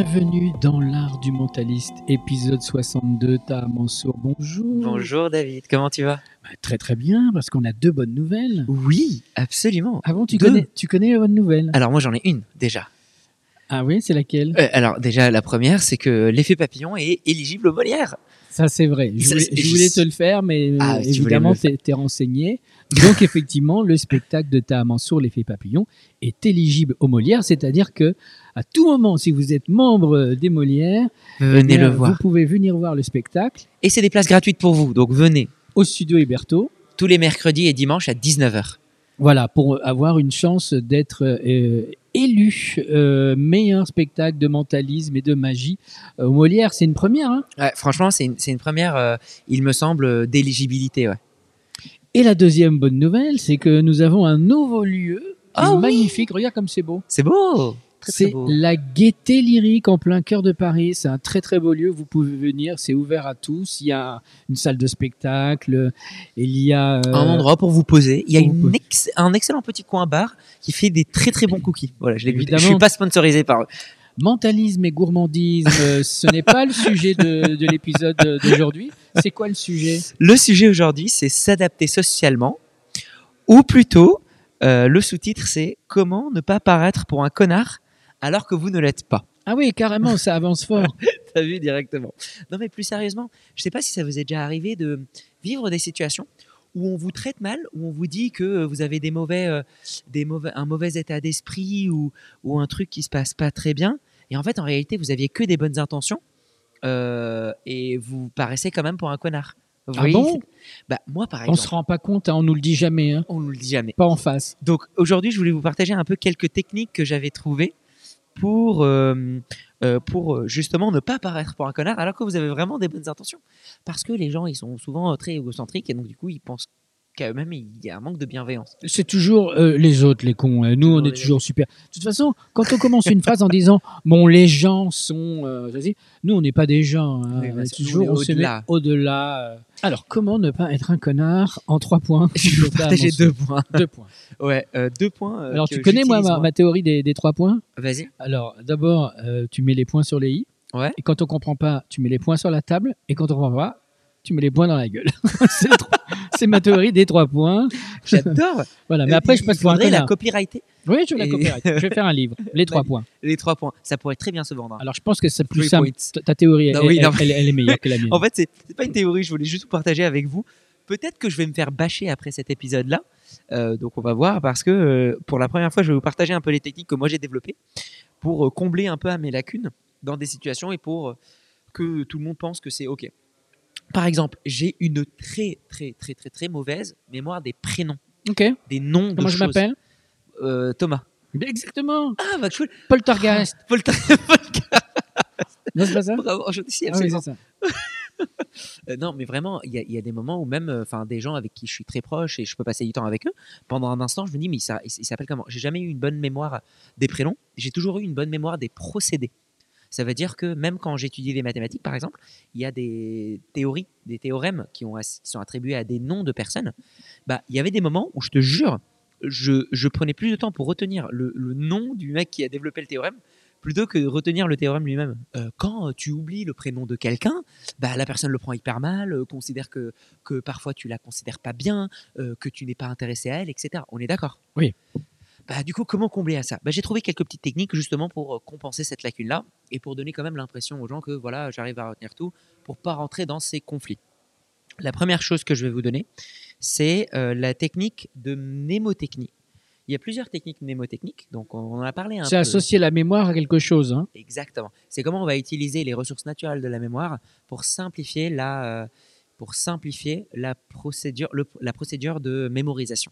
Bienvenue dans l'art du mentaliste, épisode 62. Ta Mansour, bonjour. Bonjour David, comment tu vas? Bah, Très très bien, parce qu'on a deux bonnes nouvelles. Oui, absolument. Avant, tu Deux. connais, tu connais la bonne nouvelle? Alors moi j'en ai une déjà. Ah oui, c'est laquelle? Euh, alors déjà la première c'est que l'effet papillon est éligible aux Molières. Ça, c'est vrai. Je voulais, je je- te le faire, mais euh, Ah, tu évidemment, me le t'es renseigné. Donc, effectivement, le spectacle de Ta Mansour, l'effet papillon, est éligible aux Molières, c'est-à-dire que à tout moment, si vous êtes membre des Molières, Venez eh bien, le voir. Vous pouvez venir voir le spectacle Et c'est des places gratuites pour vous, donc venez au studio Héberto. tous les mercredis et dimanches à 19h. Voilà, pour avoir une chance d'être euh, élu euh, meilleur spectacle de mentalisme et de magie euh, au Molière. C'est une première. Hein? Ouais, franchement c'est une, première, euh, il me semble, euh, d'éligibilité. Ouais. et la deuxième bonne nouvelle, c'est que nous avons un nouveau lieu. Ah oui. magnifique, regarde comme c'est beau. C'est beau C'est la Gaieté Lyrique en plein cœur de Paris. C'est un très très beau lieu. Vous pouvez venir. C'est ouvert à tous. Il y a une salle de spectacle. Il y a euh, Un endroit pour vous poser. Il y a une ex- un excellent petit coin bar qui fait des très très bons cookies. Voilà, je l'ai. Je suis pas sponsorisé par eux. mentalisme et gourmandisme. euh, ce n'est pas le sujet de, de l'épisode d'aujourd'hui. C'est quoi le sujet? Le sujet aujourd'hui, c'est s'adapter socialement, ou plutôt, euh, le sous-titre, c'est comment ne pas paraître pour un connard alors que vous ne l'êtes pas. Ah oui, carrément, ça avance fort. T'as vu directement. Non, mais plus sérieusement, je sais pas si ça vous est déjà arrivé de vivre des situations où on vous traite mal, où on vous dit que vous avez des mauvais, euh, des mauvais, un mauvais état d'esprit ou, ou un truc qui se passe pas très bien. Et en fait, en réalité, vous aviez que des bonnes intentions euh, et vous paraissez quand même pour un connard. Vous Ah voyez bon? Bah moi, par On exemple, se rend pas compte, hein, on nous le dit jamais, hein, on nous le dit jamais. pas en face. Donc aujourd'hui, je voulais vous partager un peu quelques techniques que j'avais trouvées pour, euh, euh, pour euh, justement ne pas paraître pour un connard alors que vous avez vraiment des bonnes intentions. Parce que les gens, ils sont souvent très égocentriques et donc du coup, ils pensent qu'eux-mêmes, il y a un manque de bienveillance. C'est toujours euh, les autres, les cons. hein. Nous, on est toujours super. De toute façon, quand on commence une phrase en disant Bon, les gens sont. euh, vas-y, nous, on n'est pas des gens. hein. Oui, bah, toujours, on se met au-delà. Alors, comment ne pas être un connard en trois points? Je vais partager deux points. Deux points. Ouais, euh, deux points. euh, Alors, tu connais, moi, ma, ma théorie des, des trois points? Vas-y. Alors, d'abord, euh, tu mets les points sur les i. Ouais. Et quand on comprend pas, tu mets les points sur la table. Et quand on comprend pas, tu mets les points dans la gueule. c'est, ma théorie des trois poinns. J'adore. Voilà. Mais après, je passe pour un la copyrighter. Oui, je vais la Et- copyright. Je vais faire un livre. Les trois points. Les trois points. Ça pourrait très bien se vendre. hein. Alors, je pense que c'est plus Three simple. points. Ta- théorie, Non, elle, oui, non. elle- elle est meilleure que la mienne. En fait, c'est pas une théorie, je voulais juste vous partager avec vous. Peut-être que je vais me faire bâcher après cet épisode-là. Euh, donc, on va voir parce que euh, pour la première fois, je vais vous partager un peu les techniques que moi j'ai développées pour euh, combler un peu à mes lacunes dans des situations et pour que tout le monde pense que c'est OK. Par exemple, j'ai une très, très, très, très, très mauvaise mémoire des prénoms, ok. des noms Comment de je choses. m'appelle Euh, Thomas. Exactement. Ah, bah, cool. Poltergeist. Volta- Non, c'est pas ça Bravo, enchanté, si, Ah oui, absolument. c'est ça. Euh, non, mais vraiment, il y, a- il y a des moments où même, euh, des gens avec qui je suis très proche et je peux passer du temps avec eux. Pendant un instant, je me dis, mais ça, il s'appelle comment? J'ai jamais eu une bonne mémoire des prénoms. J'ai toujours eu une bonne mémoire des procédés. Ça veut dire que même quand j'étudie les mathématiques, par exemple, il y a des théories, des théorèmes qui, sont attribués à des noms de personnes. Bah, il y avait des moments où je te jure, je, je prenais plus de temps pour retenir le, le nom du mec qui a développé le théorème plutôt que de retenir le théorème lui-même. Euh, quand tu oublies le prénom de quelqu'un, bah, la personne le prend hyper mal, euh, considère que, que parfois tu la considères pas bien, euh, que tu n'es pas intéressé à elle, etc. On est d'accord? Oui. Bah, du coup, comment combler à ça? Bah, J'ai trouvé quelques petites techniques justement pour euh, compenser cette lacune-là et pour donner quand même l'impression aux gens que voilà, j'arrive à retenir tout pour pas rentrer dans ces conflits. La première chose que je vais vous donner, c'est euh, la technique de mnémotechnie. Il y a plusieurs techniques mnémotechniques, donc on en a parlé un C'est peu. associer la mémoire à quelque chose. Hein. Exactement. C'est comment on va utiliser les ressources naturelles de la mémoire pour simplifier la, euh, pour simplifier la procédure, le- la procédure de mémorisation.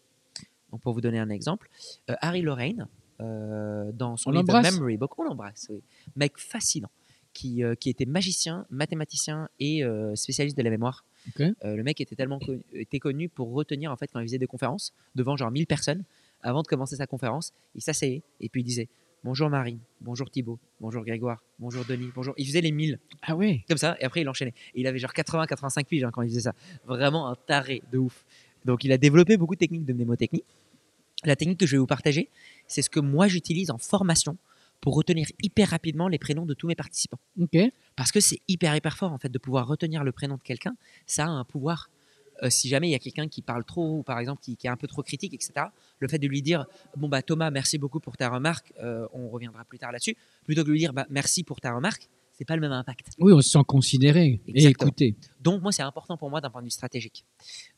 Donc pour vous donner un exemple, euh, Harry Lorraine, euh, dans son On livre Memory Book, on l'embrasse, oui. mec fascinant, qui, euh, qui était magicien, mathématicien et spécialiste de la mémoire. Le mec était tellement connu, était connu pour retenir en fait quand il faisait des conférences devant genre 1000 personnes. Avant de commencer sa conférence, il s'asseyait et puis il disait Bonjour Marine, bonjour Thibaut, bonjour Grégoire, bonjour Denis, bonjour. Il faisait les 1000 Ah oui. comme ça et après il enchaînait. Et il avait genre 80-85 piges hein, quand il faisait ça. Vraiment un taré de ouf. Donc il a développé beaucoup de techniques de mnémotechnie. La technique que je vais vous partager, c'est ce que moi j'utilise en formation pour retenir hyper rapidement les prénoms de tous mes participants. Parce que c'est hyper, hyper fort, en fait, de pouvoir retenir le prénom de quelqu'un. Ça a un pouvoir. Euh, si jamais il y a quelqu'un qui parle trop, ou par exemple qui, qui est un peu trop critique, etc., le fait de lui dire Bon, bah Thomas, merci beaucoup pour ta remarque, euh, on reviendra plus tard là-dessus, plutôt que de lui dire bah, Merci pour ta remarque, c'est pas le même impact. Oui, on se sent considéré et écouté. Donc, moi, c'est important pour moi d'un point de vue stratégique.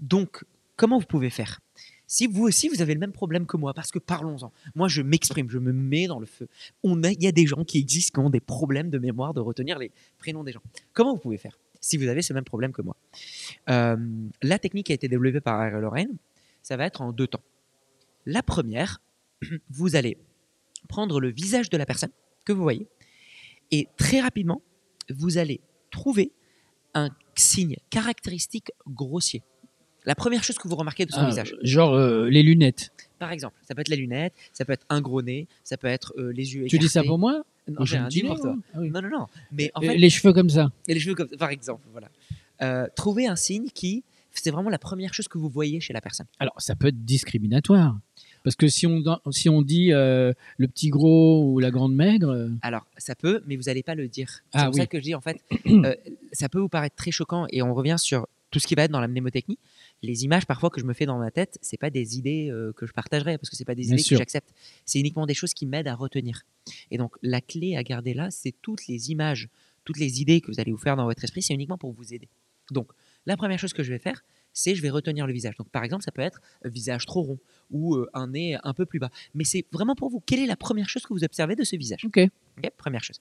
Donc, comment vous pouvez faire? Si vous aussi, vous avez le même problème que moi, parce que parlons-en. Moi, je m'exprime, je me mets dans le feu. Il y a des gens qui existent qui ont des problèmes de mémoire, de retenir les prénoms des gens. Comment vous pouvez faire si vous avez ce même problème que moi? Euh, La technique a été développée par Ariel Lorraine. Ça va être en deux temps. La première, vous allez prendre le visage de la personne que vous voyez et très rapidement, vous allez trouver un signe caractéristique grossier. La première chose que vous remarquez de son Ah, visage. Genre euh, les lunettes. Par exemple, ça peut être la lunette, ça peut être un gros nez, ça peut être euh, les yeux Tu dis ça écartés. pour moi? Non, j'ai un dis dîner pour toi. Ah oui. Non, non, non. Mais en fait, Les cheveux comme ça. et les cheveux comme par exemple, voilà. Euh, trouver un signe qui, c'est vraiment la première chose que vous voyez chez la personne. Alors, ça peut être discriminatoire. Parce que si on, si on dit euh, le petit gros ou la grande maigre, euh, Alors, ça peut, mais vous n'allez pas le dire. C'est Ah pour oui. ça que je dis, en fait, euh, ça peut vous paraître très choquant et on revient sur tout ce qui va être dans la mnémotechnie. Les images, parfois, que je me fais dans ma tête, c'est pas des idées euh, que je partagerai parce que c'est pas des Bien idées sûr. que j'accepte. C'est uniquement des choses qui m'aident à retenir. Et donc, la clé à garder là, c'est toutes les images, toutes les idées que vous allez vous faire dans votre esprit, c'est uniquement pour vous aider. Donc, la première chose que je vais faire, c'est je vais retenir le visage. Donc, par exemple, ça peut être un visage trop rond ou euh, un nez un peu plus bas. Mais c'est vraiment pour vous. Quelle est la première chose que vous observez de ce visage? Ok. Ok, première chose.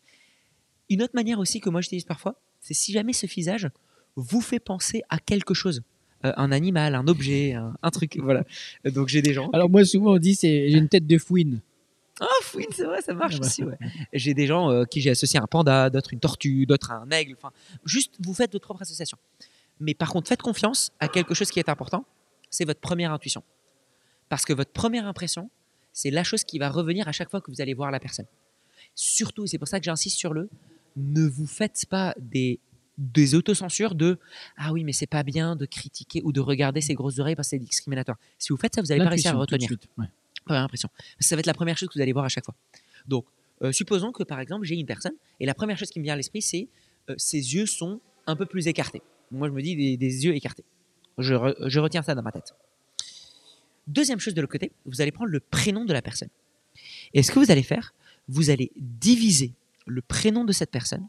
Une autre manière aussi que moi j'utilise parfois, c'est si jamais ce visage vous fait penser à quelque chose. Euh, un animal, un objet, un, un truc. Voilà. Donc j'ai des gens. Alors, moi, souvent, on dit c'est j'ai une tête de fouine. Ah, fouine, c'est vrai, ça marche Ah bah. aussi. Ouais. J'ai des gens euh, qui j'ai associé à un panda, d'autres une tortue, d'autres à un aigle. Enfin, juste vous faites votre propre association. Mais par contre, faites confiance à quelque chose qui est important, c'est votre première intuition. Parce que votre première impression, c'est la chose qui va revenir à chaque fois que vous allez voir la personne. Surtout, et c'est pour ça que j'insiste sur le, ne vous faites pas des, des autocensures de ah oui, mais c'est pas bien de critiquer ou de regarder ses grosses oreilles parce que c'est discriminatoire. Si vous faites ça, vous n'allez pas réussir à retenir suite, ouais. première impression. Ça va être la première chose que vous allez voir à chaque fois. Donc, euh, supposons que par exemple, j'ai une personne et la première chose qui me vient à l'esprit, c'est euh, ses yeux sont un peu plus écartés. Moi, je me dis des, des yeux écartés. Je, re- je retiens ça dans ma tête. Deuxième chose de l'autre côté, vous allez prendre le prénom de la personne. Et ce que vous allez faire, vous allez diviser le prénom de cette personne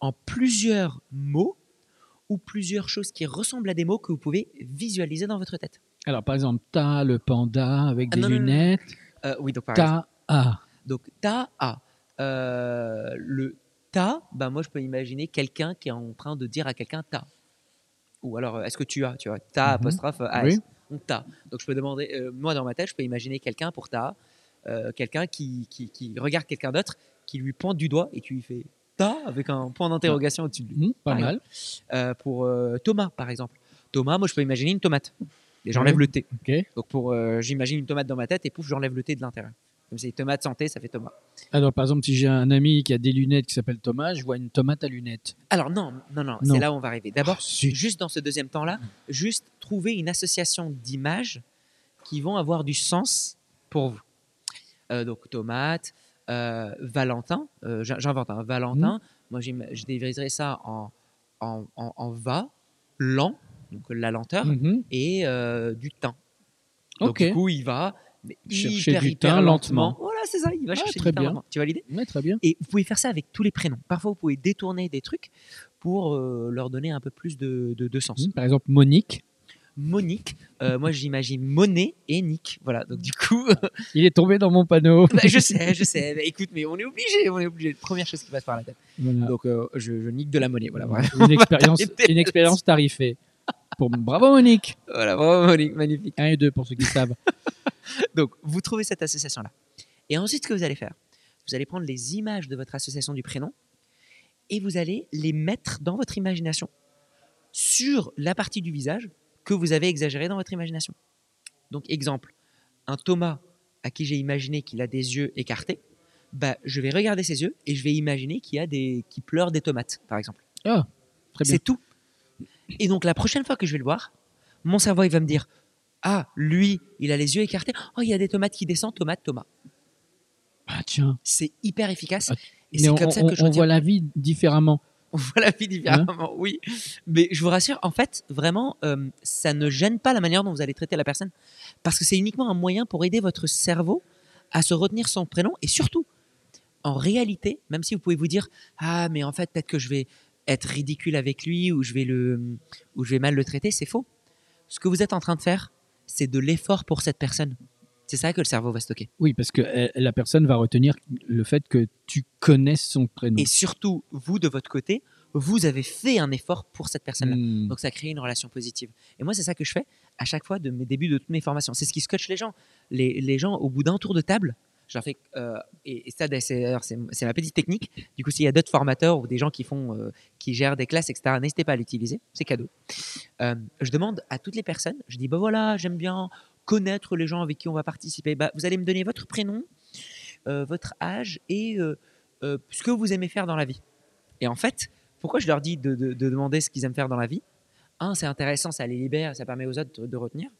en plusieurs mots ou plusieurs choses qui ressemblent à des mots que vous pouvez visualiser dans votre tête. Alors, par exemple, ta, le panda avec Ah, des non, non, non, non. lunettes. Euh, oui, donc par exemple, Ta, a. Donc, ta a. Euh, le ta, bah, moi, je peux imaginer quelqu'un qui est en train de dire à quelqu'un ta. Ou alors, euh, est-ce que tu as Tu vois, ta Mhm. apostrophe as. Oui. Donc, ta. Donc, je peux demander, euh, moi, dans ma tête, je peux imaginer quelqu'un pour ta. quelqu'un qui, qui, qui regarde quelqu'un d'autre, qui lui pointe du doigt et qui lui fait ta avec un point d'interrogation au-dessus de lui. Hum, pas mal. Euh, pour euh, Thomas, par exemple. Thomas, moi, je peux imaginer une tomate. Et j'enlève Oui. le T. Ok. Donc, pour, euh, j'imagine une tomate dans ma tête et pouf, j'enlève le T de l'intérieur. Comme c'est tomate santé, ça fait Thomas. Alors, par exemple, si j'ai un ami qui a des lunettes qui s'appelle Thomas, je vois une tomate à lunettes. Alors non, non, non, Non. c'est là où on va arriver. D'abord, Ah, juste dans ce deuxième temps-là, juste trouver une association d'images qui vont avoir du sens pour vous. Donc tomate, euh, Valentin, euh, j'in- j'invente un Valentin. Moi, j'im- je diviserais ça en, en, en, en va, lent, donc la lenteur, Mhm. et euh, du thym. Donc du coup, il va mais Chercher hyper, du thym lentement. lentement. Voilà, c'est ça, il va Ah, chercher très du bien. lentement. Tu vois l'idée? Ouais, très bien. et vous pouvez faire ça avec tous les prénoms. Parfois, vous pouvez détourner des trucs pour euh, leur donner un peu plus de, de- de sens. Hum, Par exemple, Monique. Monique, euh, moi j'imagine Monet et Nick. Voilà, donc du coup, Il est tombé dans mon panneau. bah, je sais, je sais. Bah, écoute, mais on est obligé, on est obligé. Première chose qui passe par la tête. Voilà. Donc euh, je, je nique de la monnaie. Voilà, voilà. Une expérience, une expérience tarifée. Pour... Bravo Monique. voilà bravo, Monique, magnifique. 1 et 2 pour ceux qui savent. Donc vous trouvez cette association-là. Et ensuite, ce que vous allez faire, vous allez prendre les images de votre association du prénom et vous allez les mettre dans votre imagination sur la partie du visage que vous avez exagéré dans votre imagination. Donc, exemple, un Thomas à qui j'ai imaginé qu'il a des yeux écartés, bah, je vais regarder ses yeux et je vais imaginer qu'il a des, qu'il pleure des tomates, par exemple. Ah, très bien. C'est tout. Et donc, la prochaine fois que je vais le voir, mon cerveau, il va me dire Ah, lui, il a les yeux écartés. Oh, il y a des tomates qui descendent, tomate, Thomas. Ah, tiens. C'est hyper efficace. Ah, et c'est on, comme ça que je on voit la vie différemment. On voit la vie différemment, oui. Mais je vous rassure, en fait, vraiment, euh, ça ne gêne pas la manière dont vous allez traiter la personne. Parce que c'est uniquement un moyen pour aider votre cerveau à se retenir son prénom. Et surtout, en réalité, même si vous pouvez vous dire Ah, mais en fait, peut-être que je vais être ridicule avec lui ou je vais, le, ou je vais mal le traiter, c'est faux. Ce que vous êtes en train de faire, c'est de l'effort pour cette personne. C'est ça que le cerveau va stocker. Oui, parce que euh, la personne va retenir le fait que tu connaisses son prénom. Et surtout, vous, de votre côté, vous avez fait un effort pour cette personne-là. Hmm. Donc ça crée une relation positive. Et moi, c'est ça que je fais à chaque fois de mes débuts de toutes mes formations. C'est ce qui scotche les gens. Les, les gens, au bout d'un tour de table, je leur fais. euh, et, et ça, c'est ma petite technique. Du coup, s'il y a d'autres formateurs ou des gens qui font, euh, qui gèrent des classes, etc., n'hésitez pas à l'utiliser. C'est cadeau. Euh, je demande à toutes les personnes. Je dis bah voilà, j'aime bien connaître les gens avec qui on va participer. Bah, vous allez me donner votre prénom, euh, votre âge et euh, euh, ce que vous aimez faire dans la vie. Et en fait, pourquoi je leur dis de, de- de demander ce qu'ils aiment faire dans la vie? Un, c'est intéressant, ça les libère, ça permet aux autres de, de retenir.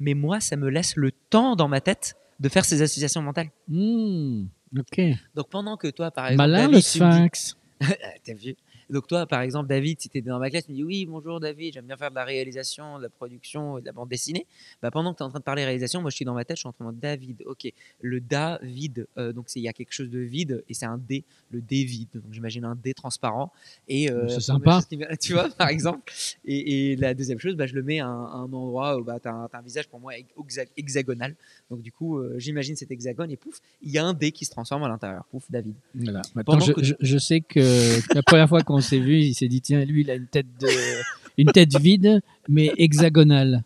Mais moi, ça me laisse le temps dans ma tête de faire ces associations mentales. Hmm, ok. Donc pendant que toi, par exemple, Malin David, le sphinx. T'as vu? Donc toi, par exemple, David, si tu dans ma classe, tu me dis oui, bonjour David, j'aime bien faire de la réalisation, de la production, de la bande dessinée. Bah, pendant que tu es en train de parler réalisation, moi je suis dans ma tête, je suis en train de dire David, ok, le da vide, euh, donc il y a quelque chose de vide et c'est un D, le D vide. Donc j'imagine un D transparent. Et euh, C'est sympa. chose Tu vois, par exemple. Et, et la deuxième chose, bah, je le mets à un, à un endroit où bah, tu as, un visage pour moi hexa- hexagonal. Donc du coup, euh, j'imagine cet hexagone et pouf, il y a un D qui se transforme à l'intérieur. Pouf, David. Voilà. Maintenant, Pendant je, que- je- je sais que la première fois qu'on s'est vu, il s'est dit tiens, lui, il a une tête de, une tête vide, mais hexagonale.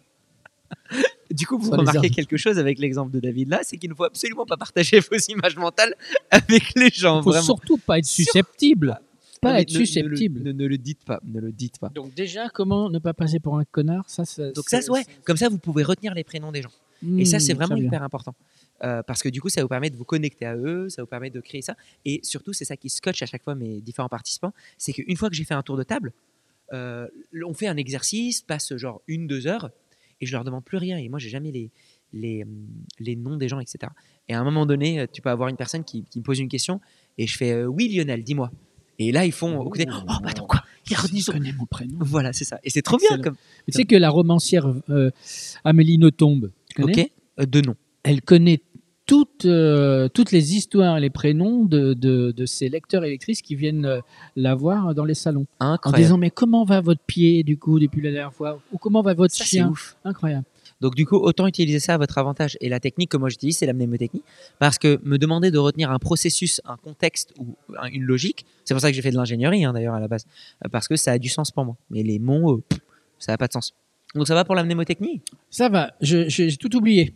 Du coup, vous remarquez quelque chose avec l'exemple de David là, c'est qu'il ne faut absolument pas partager vos images mentales avec les gens. Il faut vraiment. surtout pas être susceptible. Non, Pas être ne- ne le- susceptible. Ne, ne le dites pas, ne le dites pas. Donc déjà, comment ne pas passer pour un connard? Ça, ça Donc ça, ouais, comme ça, vous pouvez retenir les prénoms des gens. Et ça, c'est vraiment hyper important. Euh, parce que du coup, ça vous permet de vous connecter à eux, ça vous permet de créer ça. Et surtout, c'est ça qui scotche à chaque fois mes différents participants. C'est qu'une fois que j'ai fait un tour de table, euh, on fait un exercice, passe genre une, deux heures, et je leur demande plus rien. Et moi, j'ai jamais les, les, hum, les noms des gens, etc. Et à un moment donné, euh, tu peux avoir une personne qui, qui me pose une question, et je fais euh, Oui, Lionel, dis-moi. Et là, ils font côté Oh, bah attends, quoi? Il a retenu son. connais mon prénom. Voilà, c'est ça. Et c'est trop bien comme. Tu sais que la romancière euh, Amélie Nothomb, tu connais? Ok Deux noms. elle connaît toutes, euh, toutes les histoires et les prénoms de, de, de ces lecteurs et lectrices qui viennent euh, la voir dans les salons. En disant, mais comment va votre pied, du coup, depuis la dernière fois? Ou comment va votre Ça, c'est chien? ouf. Incroyable. Donc du coup, autant utiliser ça à votre avantage. Et la technique que moi j'utilise, c'est la mnémotechnie. Parce que me demander de retenir un processus, un contexte ou un- une logique, c'est pour ça que j'ai fait de l'ingénierie hein, d'ailleurs à la base, parce que ça a du sens pour moi. Mais les mots, euh, pff, ça n'a pas de sens. Donc ça va pour la mnémotechnie? Ça va, j'ai tout oublié.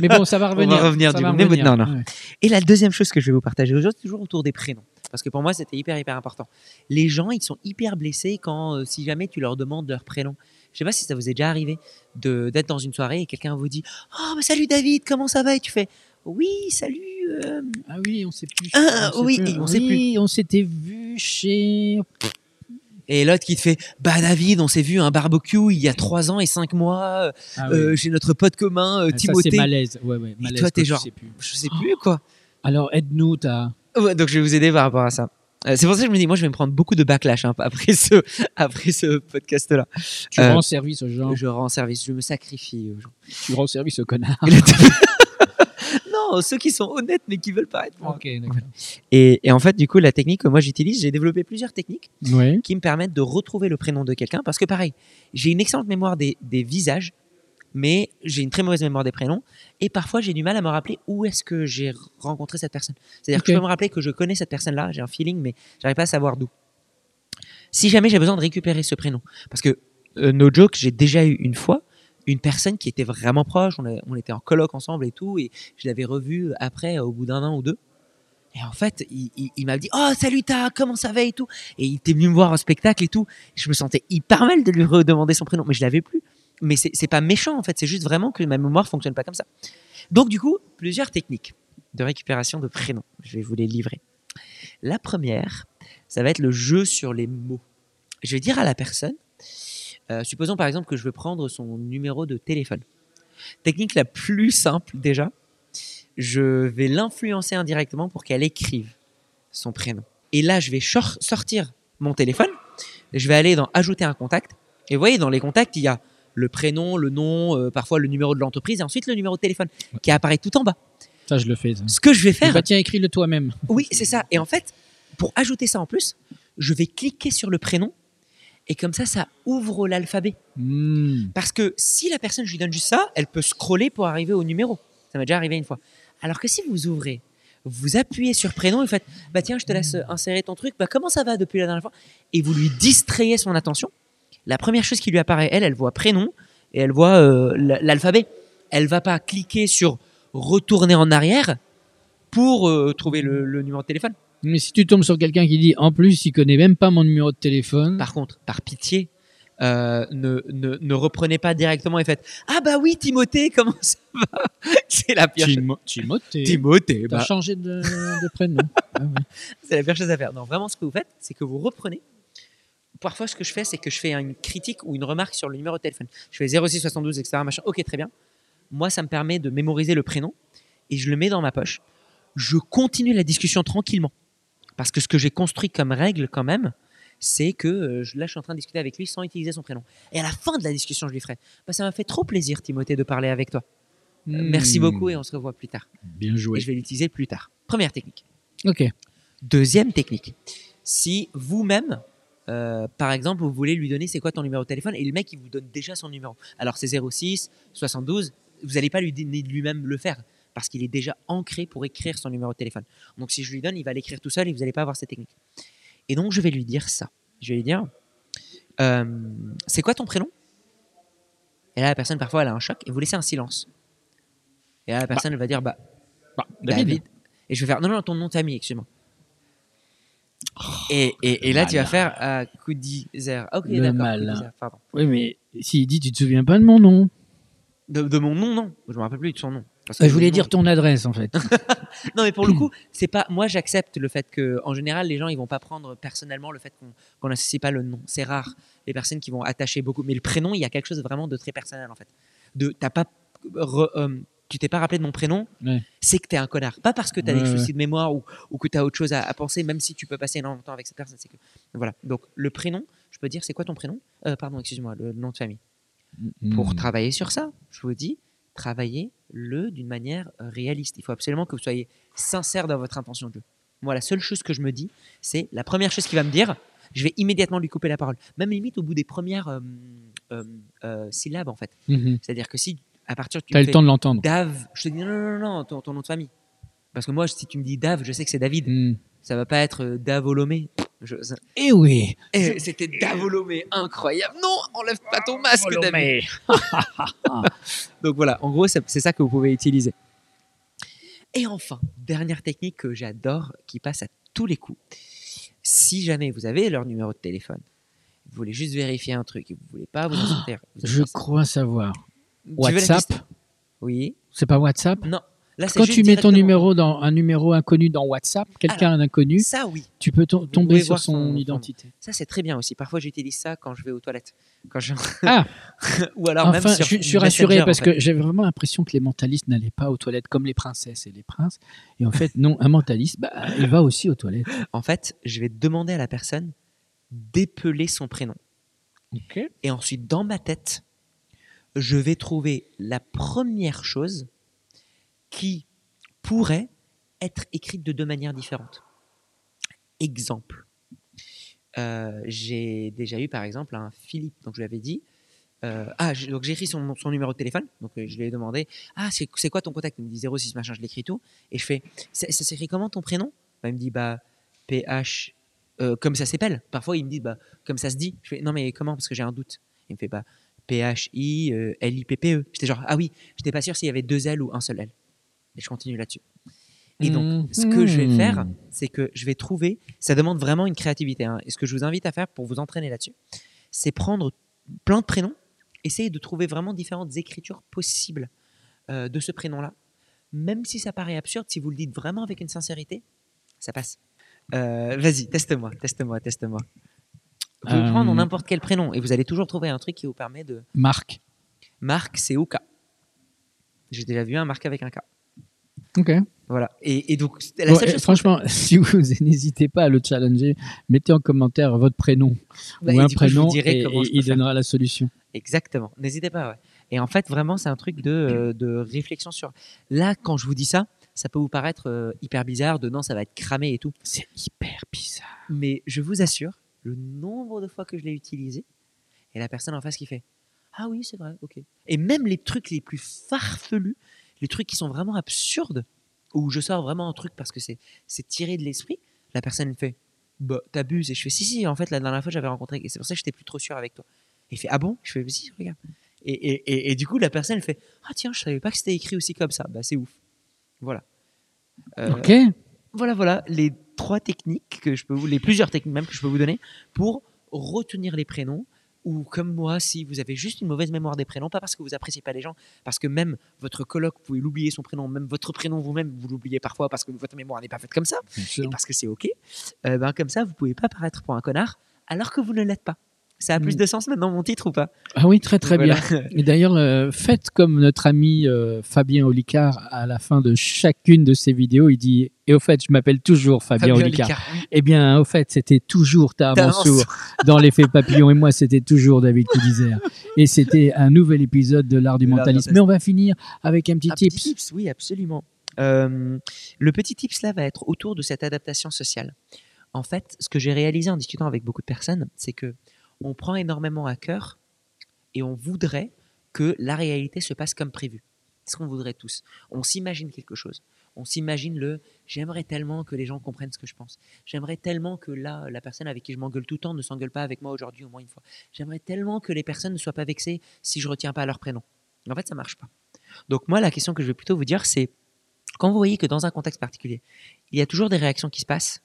mais bon, ça va revenir. revenir ça du va revenir. non, non. Ouais. Et la deuxième chose que je vais vous partager aujourd'hui, c'est toujours autour des prénoms. Parce que pour moi, c'était hyper, hyper important. Les gens, ils sont hyper blessés quand, euh, si jamais tu leur demandes leur prénom. Je sais pas si ça vous est déjà arrivé d'être dans une soirée et quelqu'un vous dit Oh, bah, salut David, comment ça va Et tu fais Oui, salut. euh, Ah oui, on sait plus. Ah, On sait oui, plus. on sait Oui, on s'était vu chez. Et l'autre qui te fait Bah, David, on s'est vu à un barbecue il y a trois ans et cinq mois Ah euh, oui. chez notre pote commun, euh, Ah, ça, Timothée. c'est malaise. Ouais, ouais, Et malaise toi, t'es genre- sais plus. Je sais plus quoi. Alors, aide-nous, t'as. Ouais, donc je vais vous aider par rapport à ça. Euh, c'est pour ça que je me dis, moi, je vais me prendre beaucoup de backlash hein, après ce, après ce podcast-là. Tu Euh, rends service aux gens. Je rends service, je me sacrifie aux gens. Tu rends service aux connards. non, ceux qui sont honnêtes mais qui veulent paraître. moi. ok, d'accord. Et, et en fait, du coup, la technique que moi j'utilise, j'ai développé plusieurs techniques qui me permettent de retrouver le prénom de quelqu'un. Parce que pareil, j'ai une excellente mémoire des, des visages, mais j'ai une très mauvaise mémoire des prénoms. Et parfois, j'ai du mal à me rappeler où est-ce que j'ai rencontré cette personne. C'est-à-dire que je peux me rappeler que je connais cette personne-là, j'ai un feeling, mais j'arrive pas à savoir d'où. Si jamais j'ai besoin de récupérer ce prénom, parce que euh, no joke, j'ai déjà eu une fois une personne qui était vraiment proche, on, était en colloque ensemble et tout, et je l'avais revu après, au bout d'un an ou deux. Et en fait, il, il- m'a dit Oh, salut, ta, comment ça va et tout? Et il était venu me voir en spectacle et tout. Je me sentais hyper mal de lui redemander son prénom, mais je l'avais plus. Mais c'est pas méchant en fait, c'est juste vraiment que ma mémoire fonctionne pas comme ça. Donc, du coup, plusieurs techniques de récupération de prénoms. Je vais vous les livrer. La première, ça va être le jeu sur les mots. Je vais dire à la personne, euh, supposons par exemple que je veux prendre son numéro de téléphone. Technique la plus simple déjà, je vais l'influencer indirectement pour qu'elle écrive son prénom. Et là, je vais sortir mon téléphone, je vais aller dans ajouter un contact. Et vous voyez, dans les contacts, il y a le prénom, le nom, euh, parfois le numéro de l'entreprise et ensuite le numéro de téléphone qui apparaît tout en bas. Ça, je le fais. ça. Ce que je vais faire, Bah, tiens, écris-le toi-même. oui, c'est ça. Et en fait, pour ajouter ça en plus, je vais cliquer sur le prénom et comme ça, ça ouvre l'alphabet. Hmm. Parce que si la personne, je lui donne juste ça, elle peut scroller pour arriver au numéro. Ça m'est déjà arrivé une fois. Alors que si vous ouvrez, vous appuyez sur prénom et vous faites, bah tiens, je te laisse insérer ton truc, bah comment ça va depuis la dernière fois? Et vous lui distrayez son attention. La première chose qui lui apparaît, elle, elle voit prénom et elle voit euh, l'alphabet. Elle va pas cliquer sur retourner en arrière pour euh, trouver le, le numéro de téléphone. Mais si tu tombes sur quelqu'un qui dit en plus il connaît même pas mon numéro de téléphone, Par contre, par pitié, euh, ne, ne, ne reprenez pas directement et faites Ah bah oui, Timothée, comment ça va? C'est la pire chose. Timo- Timothée. Timothée, T'as bah, changé de, de prénom. Ah c'est la pire chose à faire. Non, vraiment, ce que vous faites, c'est que vous reprenez. Parfois, ce que je fais, c'est que je fais une critique ou une remarque sur le numéro de téléphone. Je fais 06 72, etc. Machin. Ok, très bien. Moi, ça me permet de mémoriser le prénom et je le mets dans ma poche. Je continue la discussion tranquillement. Parce que ce que j'ai construit comme règle, quand même, c'est que euh, là, je suis en train de discuter avec lui sans utiliser son prénom. Et à la fin de la discussion, je lui ferai bah, Ça m'a fait trop plaisir, Timothée, de parler avec toi. Euh, Merci Hmm. beaucoup et on se revoit plus tard. Bien Et joué. je vais l'utiliser plus tard. Première technique. Ok. Deuxième technique. Si vous-même, euh, par exemple, vous voulez lui donner c'est quoi ton numéro de téléphone? Et le mec il vous donne déjà son numéro. Alors c'est 06 72, vous n'allez pas lui donner lui-même le faire parce qu'il est déjà ancré pour écrire son numéro de téléphone. Donc si je lui donne, il va l'écrire tout seul et vous n'allez pas avoir cette technique. Et donc je vais lui dire ça. Je vais lui dire euh, c'est quoi ton prénom? Et là la personne parfois elle a un choc et vous laissez un silence. Et là la personne elle va dire bah Bah, David. David. Et je vais faire non, non, ton nom de famille, excuse-moi. Et, et, et là, tu vas malin. faire euh, Kudizer. Ok, Le d'accord. malin. Pardon. Oui, mais s'il dit tu te souviens pas de mon nom, De, de mon nom, non. Je me rappelle plus de son nom. Que je voulais dire ton adresse en fait. Non, mais pour le coup, c'est pas. Moi, j'accepte le fait que, en général, les gens, ils vont pas prendre personnellement le fait qu'on n'associe pas le nom. C'est rare. Les personnes qui vont attacher beaucoup. Mais le prénom, il y a quelque chose vraiment de très personnel, en fait. De, t'as pas. re- euh, tu t'es pas rappelé de mon prénom, Ouais. c'est que t'es un connard. Pas parce que t'as Ouais, des ouais. soucis de mémoire ou, ou que t'as autre chose à, à penser, même si tu peux passer énormément de temps avec cette personne. Que voilà. Donc le prénom, je peux dire, c'est quoi ton prénom? Euh, Pardon, excuse-moi, le nom de famille. Pour travailler sur ça, je vous dis, travaillez-le d'une manière euh, réaliste. Il faut absolument que vous soyez sincère dans votre intention de jeu. Moi, la seule chose que je me dis, c'est la première chose qu'il va me dire, je vais immédiatement lui couper la parole. Même limite au bout des premières euh, euh, euh, syllabes, en fait. Mhm. C'est-à-dire que si, à partir tu me le temps de l'entendre. Dave, je te dis non, non, non, non, ton, ton nom de famille. Parce que moi, si tu me dis Dave, je sais que c'est David. Hmm. Ça va pas être euh, Davolomé. Ça- Eh oui. C'était Davolomé, incroyable. Non, enlève pas ton masque, David. Donc voilà, en gros, c'est ça que vous pouvez utiliser. Et enfin, dernière technique que j'adore, qui passe à tous les coups. Si jamais vous avez leur numéro de téléphone, vous voulez juste vérifier un truc et vous voulez pas vous en sortir. vous Je crois savoir. Tu WhatsApp Oui. C'est pas WhatsApp? Non. Là, Quand tu mets ton numéro dans un numéro inconnu dans WhatsApp, quelqu'un Ça, oui. tu peux tomber sur son, identité. Ça, c'est très bien aussi. Parfois, j'utilise ça quand je vais aux toilettes. Quand je... Ah, Ou alors même enfin, sur je, suis- je suis rassuré en parce fait. que j'avais vraiment l'impression que les mentalistes n'allaient pas aux toilettes comme les princesses et les princes. Et en fait, non, un mentaliste, bah, il va aussi aux toilettes. En fait, je vais demander à la personne d'épeler son prénom. Et ensuite, dans ma tête, je vais trouver la première chose qui pourrait être écrite de deux manières différentes. Exemple. Euh, j'ai déjà eu, par exemple, un Philippe, donc je lui avais dit. euh, ah, donc j'ai écrit son, numéro de téléphone, donc euh, je lui ai demandé Ah, c'est quoi ton contact? Il me dit 06 machin, je l'écris tout. Et je fais Ça s'écrit comment ton prénom? Bah, Il me dit Bah, PH, comme ça s'appelle. Parfois, il me dit Bah, comme ça se dit. Je fais Non, mais comment? Parce que j'ai un doute. Il me fait Bah, P-H-I-L-I-P-P-E. J'étais genre Ah oui, j'étais pas sûr s'il y avait deux L ou un seul L. Et je continue là-dessus. Et donc, ce que je vais Mhm. faire, c'est que je vais trouver, ça demande vraiment une créativité, hein, et ce que je vous invite à faire pour vous entraîner là-dessus, c'est prendre plein de prénoms, essayer de trouver vraiment différentes écritures possibles euh, de ce prénom-là. Même si ça paraît absurde, si vous le dites vraiment avec une sincérité, ça passe. Euh, Vas-y, teste-moi, teste-moi, teste-moi. Vous pouvez Euh, prendre n'importe quel prénom et vous allez toujours trouver un truc qui vous permet de. Marc. Marc, c'est Ouka. J'ai déjà vu un Marc avec un K. Ok. Voilà. Et, et donc, la Bon, seule chose franchement, si vous n'hésitez pas à le challenger, mettez en commentaire votre prénom Bah, ou un coup, prénom et, il faire. donnera la solution. Exactement. N'hésitez pas. Ouais. Et en fait, vraiment, c'est un truc de, euh, de réflexion sur. Là, quand je vous dis ça, ça peut vous paraître euh, hyper bizarre. De non, ça va être cramé et tout. C'est hyper bizarre. Mais je vous assure, le nombre de fois que je l'ai utilisé, et la personne en face qui fait Ah oui, c'est vrai, ok. Et même les trucs les plus farfelus, les trucs qui sont vraiment absurdes, où je sors vraiment un truc parce que c'est tiré de l'esprit, la personne me fait Bah, t'abuses. Et je fais Si, si, en fait, la dernière fois, j'avais rencontré, et c'est pour ça que j'étais plus trop sûr avec toi. Et il fait Ah bon? Je fais Si, regarde. Et, et, et, et du coup, la personne, elle fait Ah tiens, je savais pas que c'était écrit aussi comme ça. Bah, c'est ouf. Voilà. Euh, Ok. voilà, voilà les trois techniques que je peux vous, les plusieurs techniques même que je peux vous donner pour retenir les prénoms. Ou comme moi, si vous avez juste une mauvaise mémoire des prénoms, pas parce que vous appréciez pas les gens, parce que même votre coloc, vous pouvez l'oublier son prénom, même votre prénom vous-même, vous l'oubliez parfois parce que votre mémoire n'est pas faite comme ça, et parce que c'est ok. euh, ben comme ça, vous pouvez pas paraître pour un connard, alors que vous ne l'êtes pas. Ça a plus Mm. de sens maintenant mon titre ou pas? Ah oui, très très Voilà. bien. Et d'ailleurs, euh, faites comme notre ami euh, Fabien Olicard à la fin de chacune de ses vidéos. Il dit Et au fait, je m'appelle toujours Fabien, Fabien Olicard. Eh bien, au fait, c'était toujours Ta T'as Mansour dans l'effet papillon. Et moi, c'était toujours David Coudizère. Et c'était un nouvel épisode de l'art du mentalisme. Mais on va finir avec un petit Un petit tips. tips, oui, absolument. Euh, le petit tips là va être autour de cette adaptation sociale. En fait, ce que j'ai réalisé en discutant avec beaucoup de personnes, c'est que on prend énormément à cœur et on voudrait que la réalité se passe comme prévu. C'est ce qu'on voudrait tous. On s'imagine quelque chose. On s'imagine le j'aimerais tellement que les gens comprennent ce que je pense. J'aimerais tellement que là, la personne avec qui je m'engueule tout le temps ne s'engueule pas avec moi aujourd'hui au moins une fois. J'aimerais tellement que les personnes ne soient pas vexées si je retiens pas leur prénom. En fait, ça marche pas. Donc moi, la question que je vais plutôt vous dire, c'est quand vous voyez que dans un contexte particulier, il y a toujours des réactions qui se passent,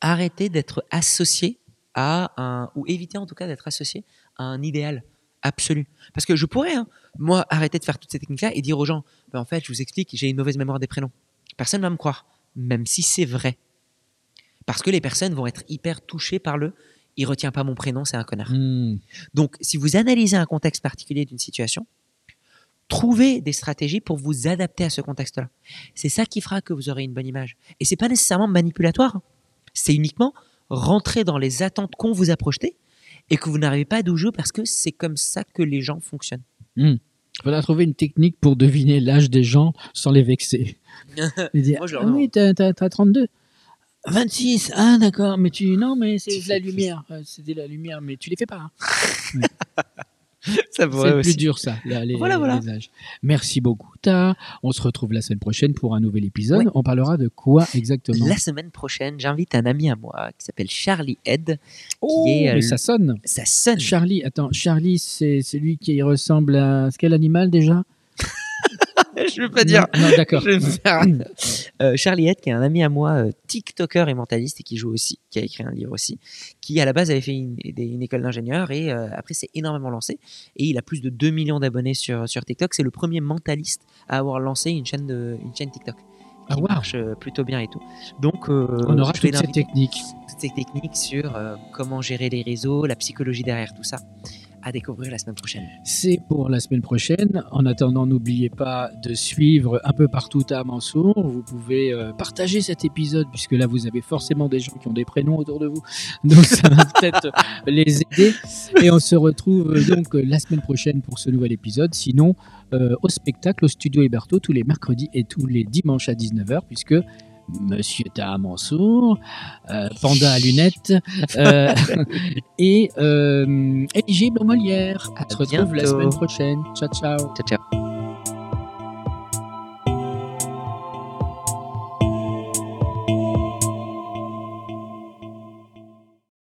arrêtez d'être associé à un, ou évitez en tout cas d'être associé à un idéal absolu. Parce que je pourrais, hein, moi, arrêter de faire toutes ces techniques-là et dire aux gens, Ben, en fait, je vous explique, j'ai une mauvaise mémoire des prénoms. Personne ne va me croire, même si c'est vrai. Parce que les personnes vont être hyper touchées par le, il retient pas mon prénom, c'est un connard. Hmm. Donc, si vous analysez un contexte particulier d'une situation, trouvez des stratégies pour vous adapter à ce contexte-là. C'est ça qui fera que vous aurez une bonne image. Et c'est pas nécessairement manipulatoire. hein. C'est uniquement rentrer dans les attentes qu'on vous a projetées et que vous n'arrivez pas à jouer parce que c'est comme ça que les gens fonctionnent. Il faudra trouver une technique pour deviner l'âge des gens sans les vexer. Et dire, Moi, je leur ah demande. oui, t'as, t'as- t'as 32. 26, ah d'accord, mais tu non mais c'est la lumière, Euh, c'était la lumière, mais tu les fais pas. hein. C'est le plus dur ça, les, Voilà, voilà. les âges. Merci beaucoup, Ta. On se retrouve la semaine prochaine pour un nouvel épisode. On parlera de quoi exactement? La semaine prochaine, j'invite un ami à moi qui s'appelle Charlie Head. Oh, qui est, euh, mais ça sonne. Ça sonne. Charlie, attends, Charlie, c'est celui qui ressemble à quel animal déjà? Je veux pas dire. Non, d'accord. Je vais me faire- Euh, Charlie Head, qui est un ami à moi, euh, TikToker et mentaliste, et qui joue aussi, qui a écrit un livre aussi, qui à la base avait fait une, école d'ingénieur et euh, après s'est énormément lancé. Et il a plus de 2 millions d'abonnés sur, sur TikTok. C'est le premier mentaliste à avoir lancé une chaîne, de, une chaîne TikTok. Qui Ah, wow. marche euh, plutôt bien et tout. Donc, On aura toutes ces techniques. toutes ces techniques sur comment gérer les réseaux, la psychologie derrière tout ça, à découvrir la semaine prochaine. C'est pour la semaine prochaine. En attendant, n'oubliez pas de suivre un peu partout à Mansour. Vous pouvez euh, partager cet épisode, puisque là, vous avez forcément des gens qui ont des prénoms autour de vous. Donc, ça va peut-être les aider. Et on se retrouve euh, donc euh, la semaine prochaine pour ce nouvel épisode. Sinon, euh, au spectacle, au studio Héberto, tous les mercredis et tous les dimanches à 19h, puisque Monsieur Taha Mansour, euh, Panda à lunettes, euh, et euh, éligible aux Molières. On À se retrouve la semaine prochaine. Ciao, ciao. Ciao, ciao.